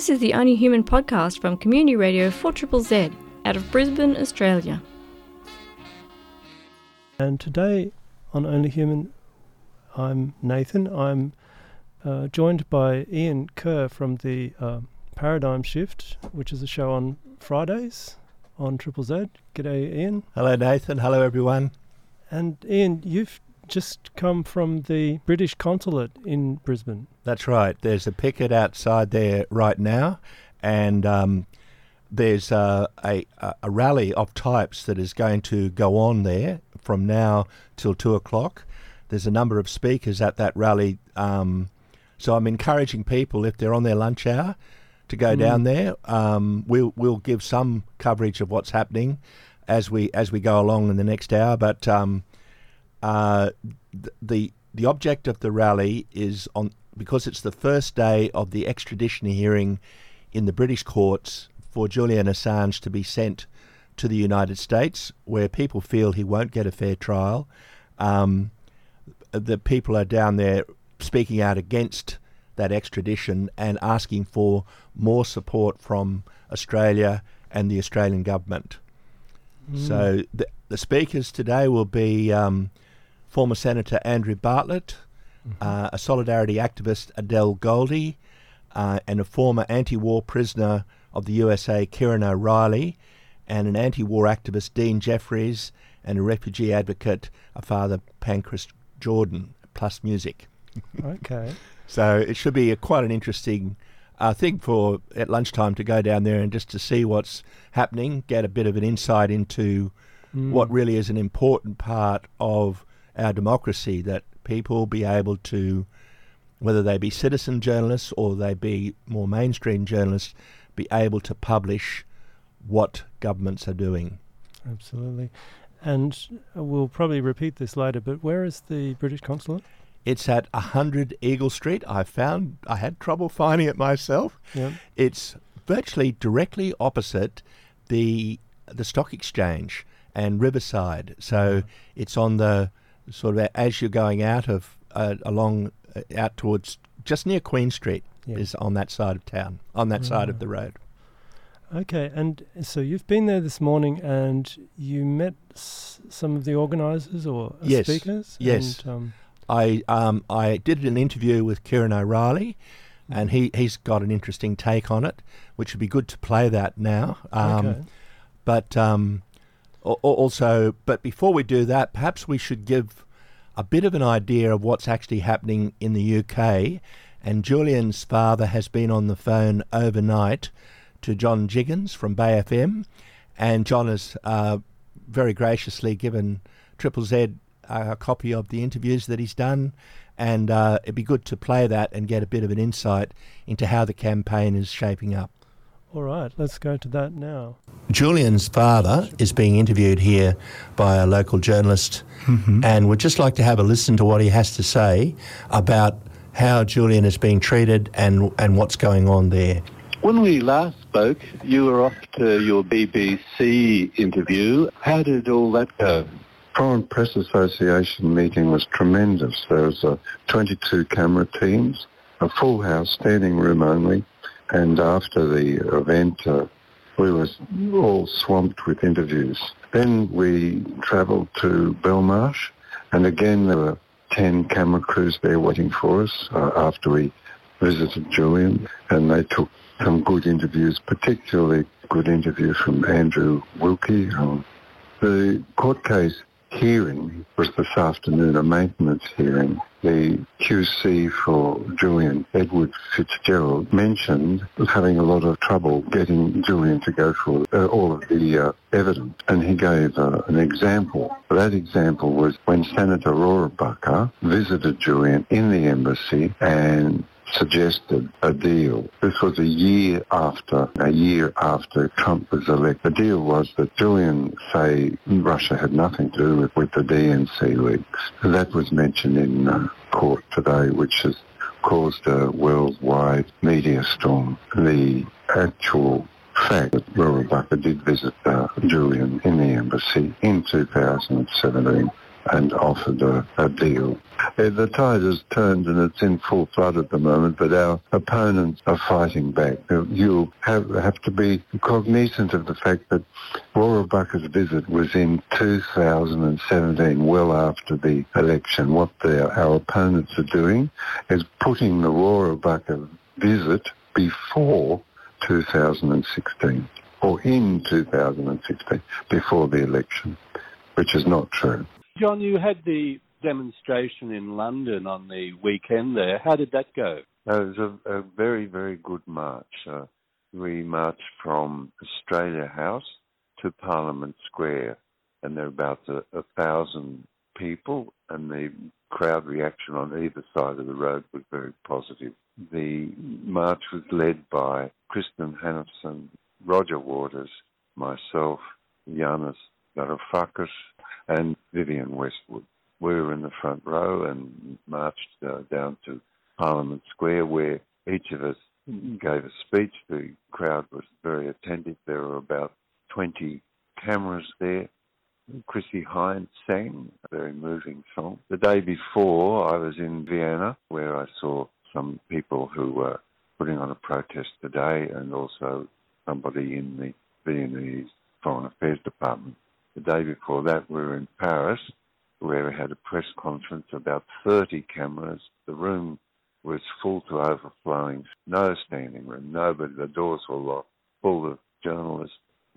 This is the Only Human podcast from Community Radio 4 Z out of Brisbane, Australia. And today on Only Human, I'm Nathan. I'm uh, joined by Ian Kerr from the uh, Paradigm Shift, which is a show on Fridays on Triple Z. G'day, Ian. Hello, Nathan. Hello, everyone. And Ian, you've just come from the British consulate in Brisbane. That's right. There's a picket outside there right now, and um, there's uh, a, a rally of types that is going to go on there from now till two o'clock. There's a number of speakers at that rally. Um, so I'm encouraging people, if they're on their lunch hour, to go mm. down there. Um, we'll we'll give some coverage of what's happening as we as we go along in the next hour. But um, uh, the the object of the rally is on because it's the first day of the extradition hearing in the British courts for Julian Assange to be sent to the United States, where people feel he won't get a fair trial. Um, the people are down there speaking out against that extradition and asking for more support from Australia and the Australian government. Mm. So the, the, speakers today will be um, former Senator Andrew Bartlett, mm-hmm. uh, a solidarity activist Adele Goldie, uh, and a former anti-war prisoner of the USA Ciaron O'Reilly, and an anti-war activist Dean Jeffries, and a refugee advocate, a Father Pancras Jordan, plus music. Okay. so it should be a, quite an interesting uh, thing for at lunchtime to go down there and just to see what's happening, get a bit of an insight into mm. what really is an important part of our democracy that people be able to, whether they be citizen journalists or they be more mainstream journalists, be able to publish what governments are doing. Absolutely. And we'll probably repeat this later, but where is the British consulate? It's at 100 Eagle Street. I found I had trouble finding it myself. Yep. It's virtually directly opposite the the stock exchange and Riverside. So it's on the sort of as you're going out of uh, along uh, out towards just near Queen Street yep. is on that side of town, on that right. side of the road. Okay, and so you've been there this morning, and you met s- some of the organisers or yes. speakers. Yes. And, um, I um, I did an interview with Ciaron O'Reilly, and he he's got an interesting take on it, which would be good to play that now. Um, okay. But um, also, but before we do that, perhaps we should give a bit of an idea of what's actually happening in the UK. And Julian's father has been on the phone overnight to John Jiggins from Bay FM, and John has uh, very graciously given Triple Z a copy of the interviews that he's done, and uh, it'd be good to play that and get a bit of an insight into how the campaign is shaping up. All right, let's go to that now. Julian's father is being interviewed here by a local journalist, mm-hmm. and we'd just like to have a listen to what he has to say about how Julian is being treated and, and what's going on there. When we last spoke, you were off to your BBC interview. How did all that go? Foreign Press Association meeting was tremendous. There was uh, 22 camera teams, a full house, standing room only, and after the event, uh, we were all swamped with interviews. Then we travelled to Belmarsh, and again there were 10 camera crews there waiting for us uh, after we visited Julian, and they took some good interviews, particularly good interview from Andrew Wilkie. Um, the court case hearing was this afternoon, a maintenance hearing. The QC for Julian, Edward Fitzgerald, mentioned having a lot of trouble getting Julian to go through uh, all of the uh, evidence. And he gave uh, an example. That example was when Senator Rohrabacher visited Julian in the embassy and suggested a deal. This was a year after, a year after Trump was elected. The deal was that Julian say Russia had nothing to do with, with the DNC leaks. That was mentioned in uh, court today, which has caused a worldwide media storm. The actual fact that Rohrabacher did visit uh, Julian in the embassy in 2017 and offered a, a deal. Uh, The tide has turned and it's in full flood at the moment, but our opponents are fighting back. Uh, You have, have to be cognizant of the fact that Rohrabacher's visit was in 2017, well after the election. What their, our opponents are doing is putting the Warabaka visit before 2016 or in 2016 before the election, which is not true. John, you had the demonstration in London on the weekend there. How did that go? Uh, It was a, a very, very good march. Uh, we marched from Australia House to Parliament Square, and there were about a, a thousand people, and the crowd reaction on either side of the road was very positive. The march was led by Kristinn Hrafnsson, Roger Waters, myself, Yanis Varoufakis, and Vivienne Westwood. We were in the front row and marched uh, down to Parliament Square where each of us gave a speech. The crowd was very attentive. There were about 20 cameras there. Chrissie Hynde sang a very moving song. The day before, I was in Vienna where I saw some people who were putting on a protest today and also somebody in the Viennese Foreign Affairs Department. The day before that, we were in Paris where we had a press conference, about 30 cameras. The room was full to overflowing, no standing room, nobody, the doors were locked, full of journalists,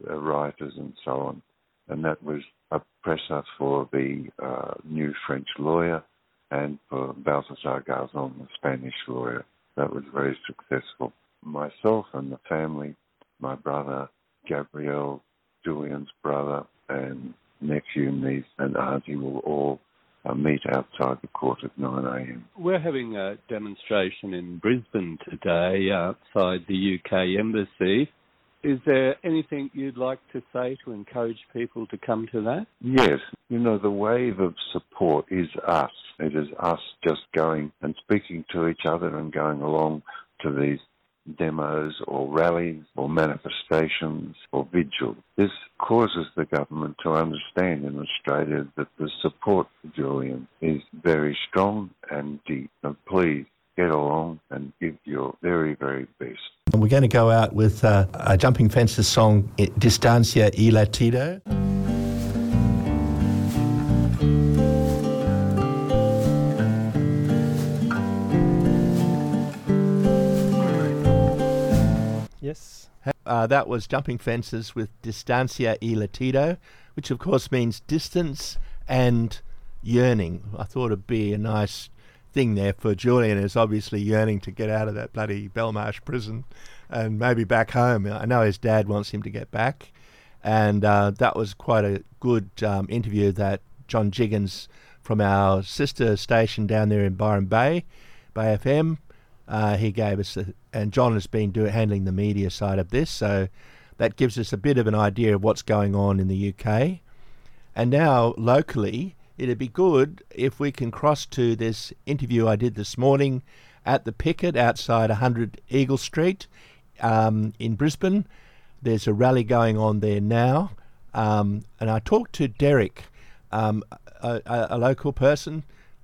uh, writers and so on. And that was a presser for the uh, new French lawyer and for Baltasar Garzón, the Spanish lawyer. That was very successful. Myself and the family, my brother, Gabriel, Julian's brother, and nephew, niece, and auntie will all uh, meet outside the court at 9 a.m. We're having a demonstration in Brisbane today outside the UK Embassy. Is there anything you'd like to say to encourage people to come to that? Yes, you know, the wave of support is us. It is us just going and speaking to each other and going along to these demos or rallies or manifestations or vigils. This causes the government to understand in Australia that the support for Julian is very strong and deep. So please get along and give your very, very best. And we're going to go out with uh, a Jumping Fences song, eh, Distancia y Latido. Yes. Uh, that was Jumping Fences with Distancia y Latido, which of course means distance and yearning. I thought it'd be a nice thing there for Julian, who's obviously yearning to get out of that bloody Belmarsh prison and maybe back home. I know his dad wants him to get back. And uh, that was quite a good um, interview that John Jiggins from our sister station down there in Byron Bay, Bay FM, uh, he gave us, a, and John has been handling the media side of this, so that gives us a bit of an idea of what's going on in the UK. And now, locally, it'd be good if we can cross to this interview I did this morning at the Picket outside 100 Eagle Street um, in Brisbane. There's a rally going on there now. Um, and I talked to Derek, um, a, a local person,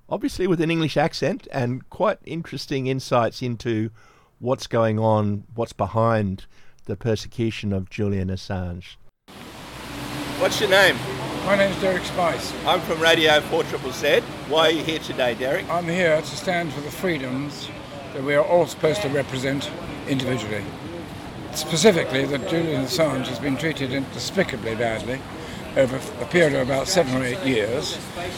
obviously with an English accent and quite interesting insights into what's going on, what's behind the persecution of Julian Assange. What's your name? My name's Derek Spice. I'm from Radio 4 Z. Why are you here today, Derek? I'm here to stand for the freedoms that we are all supposed to represent individually. Specifically, that Julian Assange has been treated despicably badly over a period of about seven or eight years.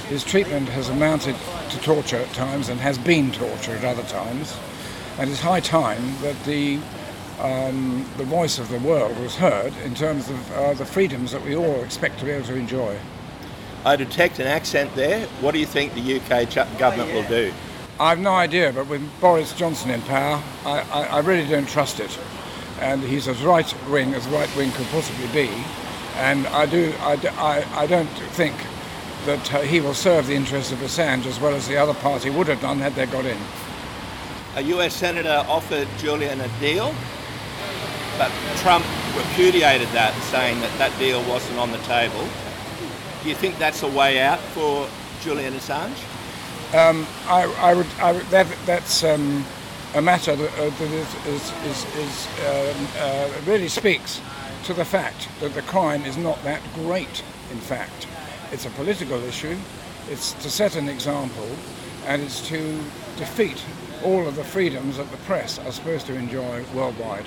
His treatment has amounted to torture at times and has been torture at other times. And it's high time that the um, the voice of the world was heard in terms of uh, the freedoms that we all expect to be able to enjoy. I detect an accent there. What do you think the UK ch- government will do? I've no idea, but with Boris Johnson in power, I, I, I really don't trust it. And he's as right wing as right wing could possibly be. And I, do, I, do- I, I don't think that uh, he will serve the interests of Assange as well as the other party would have done had they got in. A US senator offered Julian a deal, but Trump repudiated that, saying that that deal wasn't on the table. Do you think that's a way out for Julian Assange? Um, I, I, would, I would, that, that's um, a matter that, uh, that is, is, is, is um, uh, really speaks to the fact that the crime is not that great, in fact. It's a political issue, it's to set an example, and it's to defeat all of the freedoms that the press are supposed to enjoy worldwide.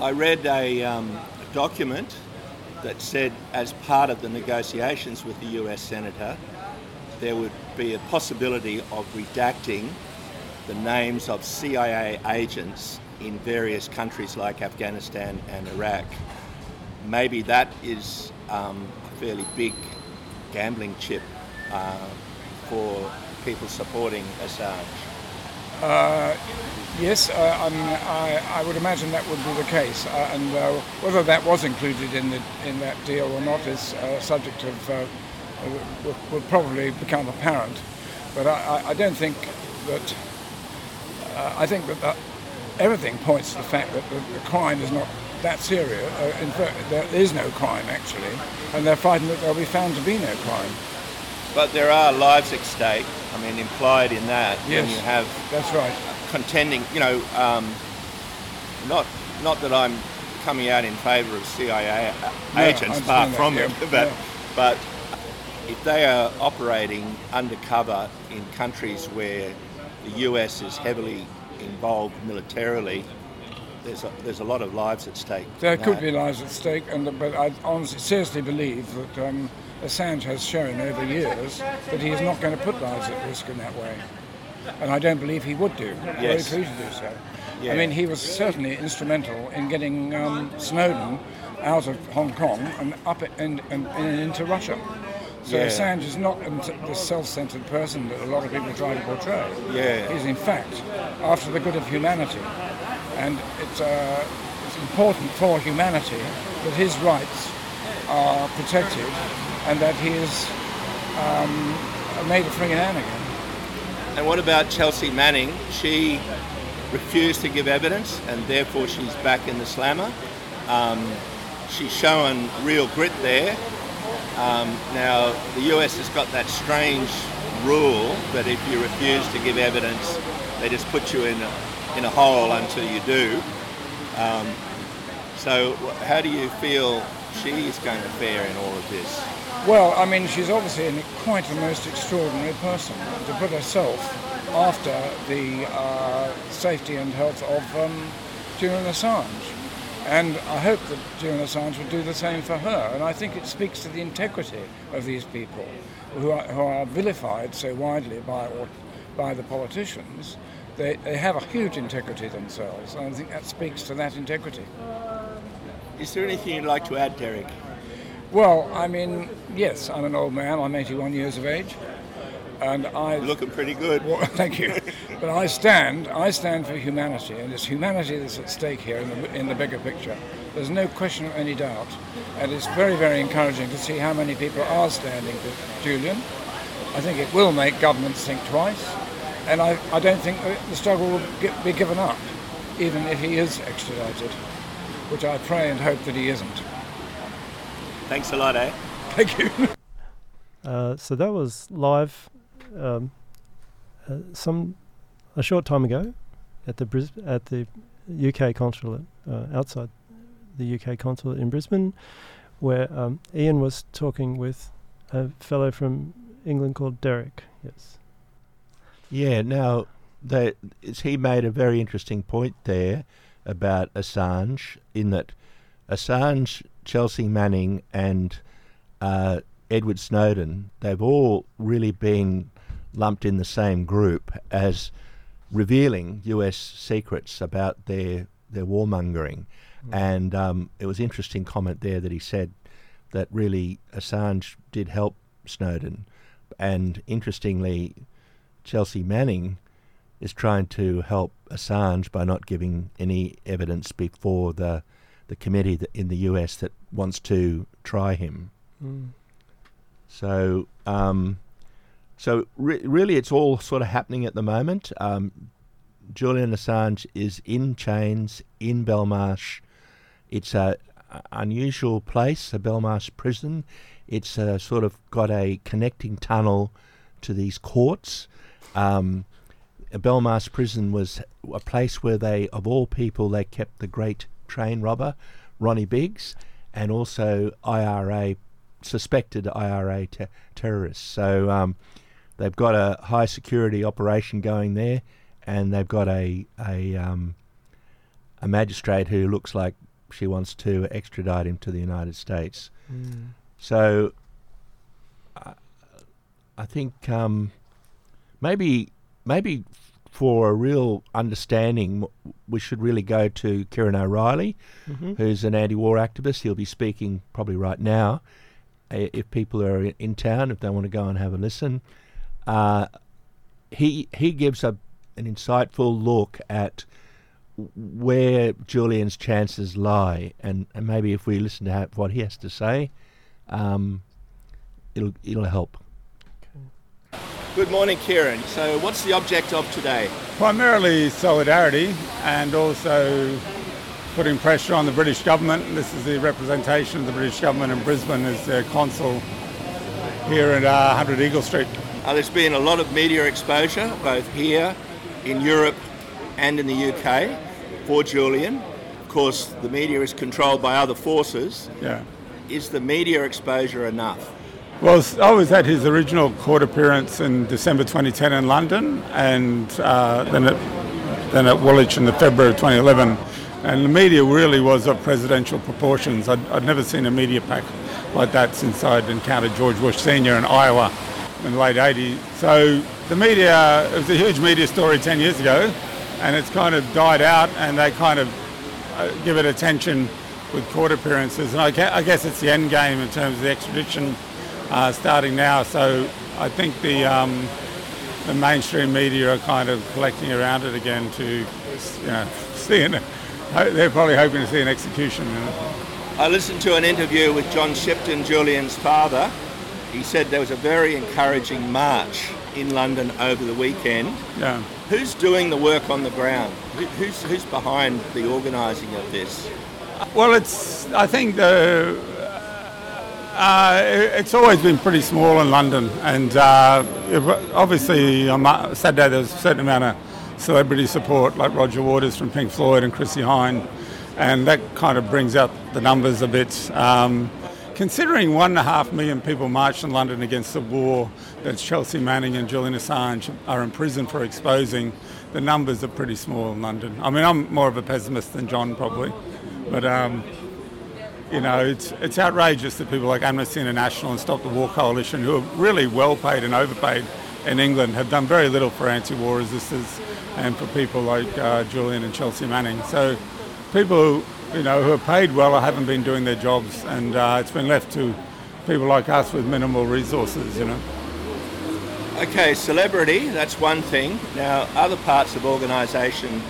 I read a, um, document that said, as part of the negotiations with the US Senator, there would be a possibility of redacting the names of CIA agents in various countries like Afghanistan and Iraq. Maybe that is um, a fairly big gambling chip uh, for people supporting Assange. Uh, yes, uh, I, I, would imagine that would be the case, uh, and uh, whether that was included in the in that deal or not is a subject of uh, will, probably become apparent. But I, I don't think that I think that, everything points to the fact that the, the crime is not that serious. in fact, there is no crime actually, and they're frightened that there'll be found to be no crime. But there are lives at stake. I mean, implied in that yes, when you have that's right contending. You know, um, not not that I'm coming out in favour of CIA no, agents, far from that, it. Yeah, but yeah. but if they are operating undercover in countries where the US is heavily involved militarily, there's a, there's a lot of lives at stake. There could be lives at stake, and but I honestly, seriously believe that um, Assange has shown over years that he is not going to put lives at risk in that way. And I don't believe he would do. Yes. Very pleased to do so. Yeah. I mean, he was certainly instrumental in getting um, Snowden out of Hong Kong and up and, and, and into Russia. So Yeah. Assange is not the self-centered person that a lot of people try to portray. Yeah. He's in fact after the good of humanity, and it's, uh, it's important for humanity that his rights are protected and that he is um, made a free man again. And what about Chelsea Manning? She refused to give evidence, and therefore she's back in the slammer. Um, she's shown real grit there. Um, now, the US has got that strange rule that if you refuse to give evidence, they just put you in a, in a hole until you do. Um, so, how do you feel she's going to fare in all of this? Well, I mean, she's obviously an, quite a most extraordinary person to put herself after the uh, safety and health of um, Julian Assange. And I hope that Julian Assange would do the same for her. And I think it speaks to the integrity of these people who are, who are vilified so widely by, or, by the politicians. They, they have a huge integrity themselves. And I think that speaks to that integrity. Is there anything you'd like to add, Derek? Well, I mean, yes, I'm an old man. I'm 81 years of age. And I You're looking pretty good. Well, thank you. But I stand, I stand for humanity, and it's humanity that's at stake here in the, in the bigger picture. There's no question of any doubt, and it's very, very encouraging to see how many people are standing for Julian. I think it will make governments think twice, and I, I don't think the struggle will gi- be given up, even if he is extradited, which I pray and hope that he isn't. Thanks a lot, eh? Thank you. Uh, so that was live um, uh, some a short time ago at the Bris- at the UK consulate uh, outside the UK consulate in Brisbane, where um, Ian was talking with a fellow from England called Derek. Yes. Yeah, now is- he made a very interesting point there about Assange, in that Assange, Chelsea Manning, and uh, Edward Snowden, they've all really been lumped in the same group as revealing U.S. secrets about their their warmongering. And um, it was interesting comment there that he said that really Assange did help Snowden, and interestingly, Chelsea Manning is trying to help Assange by not giving any evidence before the the committee in the US that wants to try him. Mm. So, um, so re- really, it's all sort of happening at the moment. Um, Julian Assange is in chains in Belmarsh. It's a unusual place, the Belmarsh prison. It's uh, sort of got a connecting tunnel to these courts. Um, Belmarsh prison was a place where they, of all people, they kept the great train robber, Ronnie Biggs, and also IRA, suspected IRA te- terrorists. So um, they've got a high security operation going there, and they've got a a um, a magistrate who looks like she wants to extradite him to the United States. Mm. So uh, I think um, maybe maybe for a real understanding, we should really go to Ciaron O'Reilly, Mhm. who's an anti-war activist. He'll be speaking probably right now. If people are in town, if they want to go and have a listen, uh, he he gives a an insightful look at where Julian's chances lie, and, and maybe if we listen to what he has to say, um, it'll it'll help. Good morning, Ciaron. So, what's the object of today? Primarily solidarity and also putting pressure on the British government. This is the representation of the British government in Brisbane as their consul here at uh, 100 Eagle Street. Uh, there's been a lot of media exposure, both here, in Europe, and in the UK, for Julian. Of course, the media is controlled by other forces. Yeah. Is the media exposure enough? Well, I was at his original court appearance in December 2010 in London, and uh, then at then at Woolwich in the February of 2011. And the media really was of presidential proportions. I'd, I'd never seen a media pack like that since I'd encountered George Bush Senior in Iowa in the late 80s. So the media, it was a huge media story 10 years ago, and it's kind of died out, and they kind of uh, give it attention with court appearances. And I, guess it's the end game in terms of the extradition uh, starting now. So I think the um, the mainstream media are kind of collecting around it again to, you know, see. They're probably hoping to see an execution. I listened to an interview with John Shipton, Julian's father. He said there was a very encouraging march in London over the weekend. Yeah. Who's doing the work on the ground? Who's, who's behind the organising of this? Well, it's. I think the. Uh, it's always been pretty small in London, and uh, obviously on Saturday there was a certain amount of celebrity support, like Roger Waters from Pink Floyd and Chrissie Hynde, and that kind of brings up the numbers a bit. Um, considering one and a half million people marched in London against the war that Chelsea Manning and Julian Assange are in prison for exposing, the numbers are pretty small in London. I mean, I'm more of a pessimist than John probably, but um, you know, it's it's outrageous that people like Amnesty International and Stop the War Coalition, who are really well paid and overpaid in England, have done very little for anti-war resistors and for people like uh, Julian and Chelsea Manning. So people who, you know, who are paid well or haven't been doing their jobs, and uh, it's been left to people like us with minimal resources, you know. Okay, celebrity, that's one thing. Now, other parts of organisation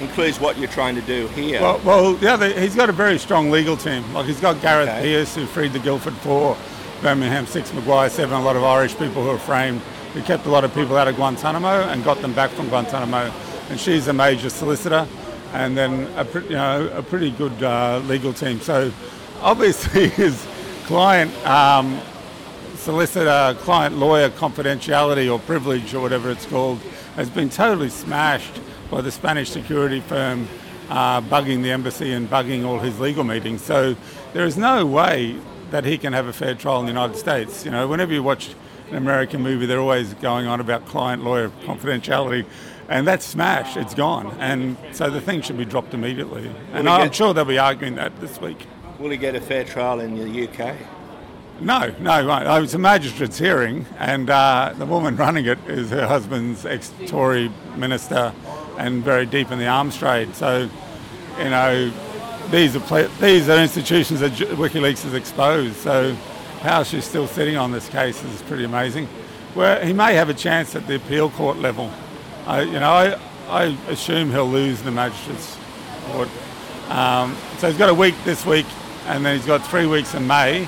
includes what you're trying to do here. Well, well, the other, he's got a very strong legal team. Like he's got Gareth Okay. Peirce, who freed the Guildford Four, Birmingham Six, Maguire Seven, a lot of Irish people who were framed. He kept a lot of people out of Guantanamo and got them back from Guantanamo. And she's a major solicitor, and then a, you know, a pretty good uh, legal team. So obviously his client um, solicitor, client lawyer confidentiality or privilege or whatever it's called has been totally smashed by the Spanish security firm uh, bugging the embassy and bugging all his legal meetings. So there is no way that he can have a fair trial in the United States. You know, whenever you watch an American movie, they're always going on about client lawyer confidentiality. And that's smashed, it's gone. And so the thing should be dropped immediately. And I'm get- sure they'll be arguing that this week. Will he get a fair trial in the UK? No, no, right. It's a magistrate's hearing, and uh, the woman running it is her husband's ex-Tory minister, and very deep in the arms trade. So, you know, these are pla these are institutions that WikiLeaks has exposed. So, how she's still sitting on this case is pretty amazing. Where he may have a chance at the appeal court level. I, you know, I, I assume he'll lose the magistrates court. Um, so he's got a week this week, and then he's got three weeks in May.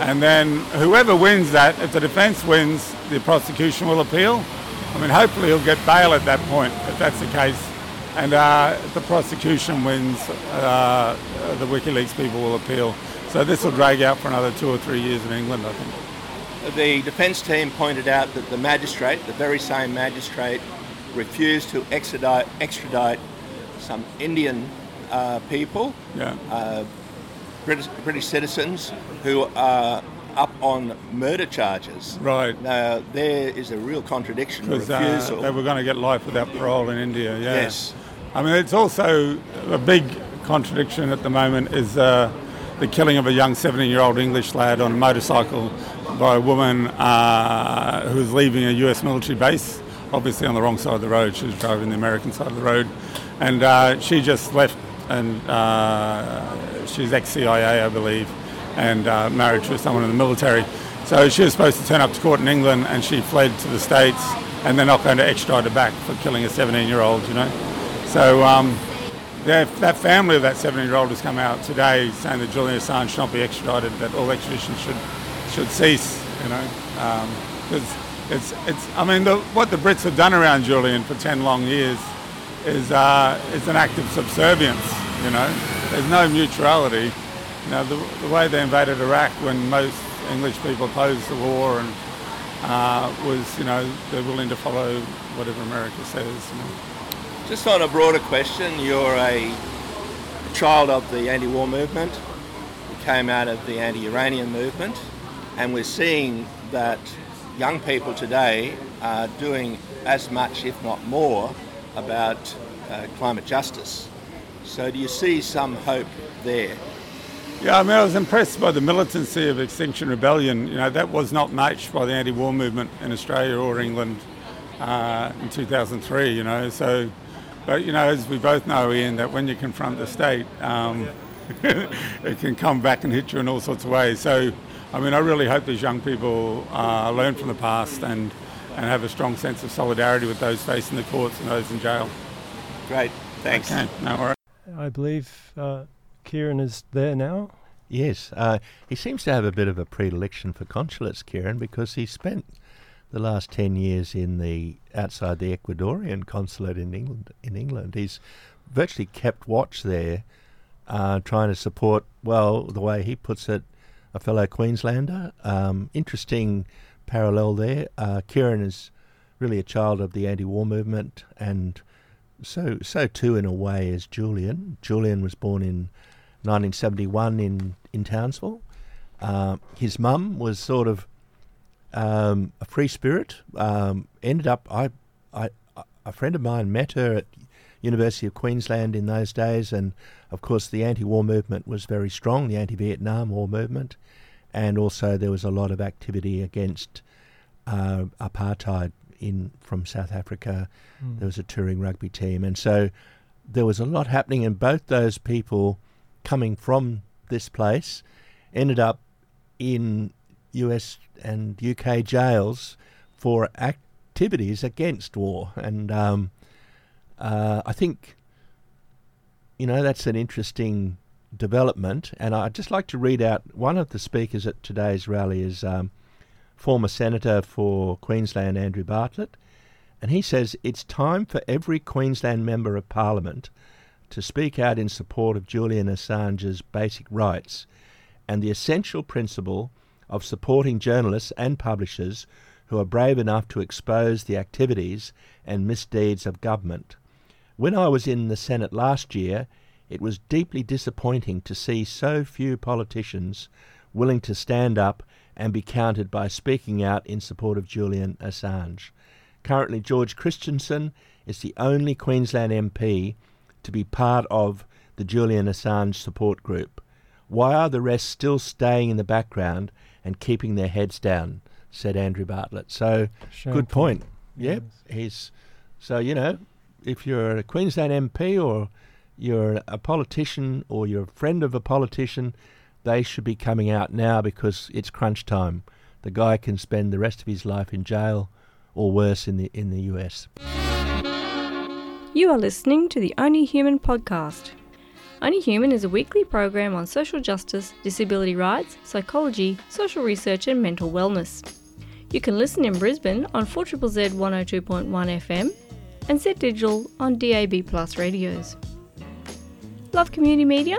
And then whoever wins that, if the defence wins, the prosecution will appeal. I mean, hopefully he'll get bail at that point, if that's the case. And uh, the prosecution wins, uh, the WikiLeaks people will appeal. So this will drag out for another two or three years in England, I think. The defence team pointed out that the magistrate, the very same magistrate, refused to extradite, extradite some Indian uh, people, yeah. uh, British, British citizens, who are up on murder charges. Right. Now, there is a real contradiction. Because uh, they were going to get life without parole in India, yeah. Yes. I mean, it's also a big contradiction at the moment is uh, the killing of a young 17 year old English lad on a motorcycle by a woman uh, who was leaving a US military base, obviously on the wrong side of the road. She was driving the American side of the road. And uh, she just left, and uh, she's ex CIA, I believe and uh, married to someone in the military. So she was supposed to turn up to court in England and she fled to the States and they're not going to extradite her back for killing a 17 year old, you know. So um, that family of that 17 year old has come out today saying that Julian Assange should not be extradited, that all extradition should should cease, you know. Um, it's, it's, I mean, the, what the Brits have done around Julian for 10 long years is, uh, is an act of subservience, you know. There's no mutuality you know, the, the way they invaded Iraq when most English people opposed the war and uh, was, you know, they're willing to follow whatever America says. You know. Just on a broader question, you're a child of the anti-war movement. You came out of the anti-Iranian movement, and we're seeing that young people today are doing as much, if not more, about uh, climate justice. So do you see some hope there? Yeah, I mean, I was impressed by the militancy of Extinction Rebellion. You know, that was not matched by the anti-war movement in Australia or England uh, in 2003. You know, so, but you know, as we both know, Ian, that when you confront the state, um, it can come back and hit you in all sorts of ways. So, I mean, I really hope these young people uh, learn from the past and and have a strong sense of solidarity with those facing the courts and those in jail. Great, thanks. Okay, no worries. I believe. Uh Ciaron is there now? Yes, uh, he seems to have a bit of a predilection for consulates, Ciaron, because he spent the last ten years in the outside the Ecuadorian consulate in England. In England, he's virtually kept watch there, uh, trying to support. Well, the way he puts it, a fellow Queenslander. Um, interesting parallel there. Uh, Ciaron is really a child of the anti-war movement, and so so too in a way is Julian. Julian was born in 1971 in in Townsville. Uh, his mum was sort of um, a free spirit. Um, ended up, I, I, a friend of mine met her at University of Queensland in those days, and of course the anti-war movement was very strong, the anti-Vietnam War movement, and also there was a lot of activity against uh, apartheid in from South Africa. Mm. There was a touring rugby team, and so there was a lot happening, and both those people coming from this place ended up in US and UK jails for activities against war. And um, uh, I think, you know, that's an interesting development. And I'd just like to read out one of the speakers at today's rally is um, former Senator for Queensland, Andrew Bartlett. And he says it's time for every Queensland Member of Parliament to speak out in support of Julian Assange's basic rights and the essential principle of supporting journalists and publishers who are brave enough to expose the activities and misdeeds of government. When I was in the Senate last year, it was deeply disappointing to see so few politicians willing to stand up and be counted by speaking out in support of Julian Assange. Currently, George Christensen is the only Queensland MP to be part of the Julian Assange support group? Why are the rest still staying in the background and keeping their heads down? said Andrew Bartlett. So, Shameful. good point. Yep. Yes. He's, so, you know, if you're a Queensland MP or you're a politician or you're a friend of a politician, they should be coming out now because it's crunch time. The guy can spend the rest of his life in jail or worse in the in the US. You are listening to the Only Human podcast. Only Human is a weekly program on social justice, disability rights, psychology, social research, and mental wellness. You can listen in Brisbane on 4ZZ 102.1 FM, and Z Digital on DAB Plus radios. Love community media?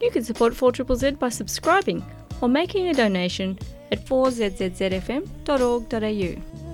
You can support 4ZZZ by subscribing or making a donation at 4zzzfm.org.au.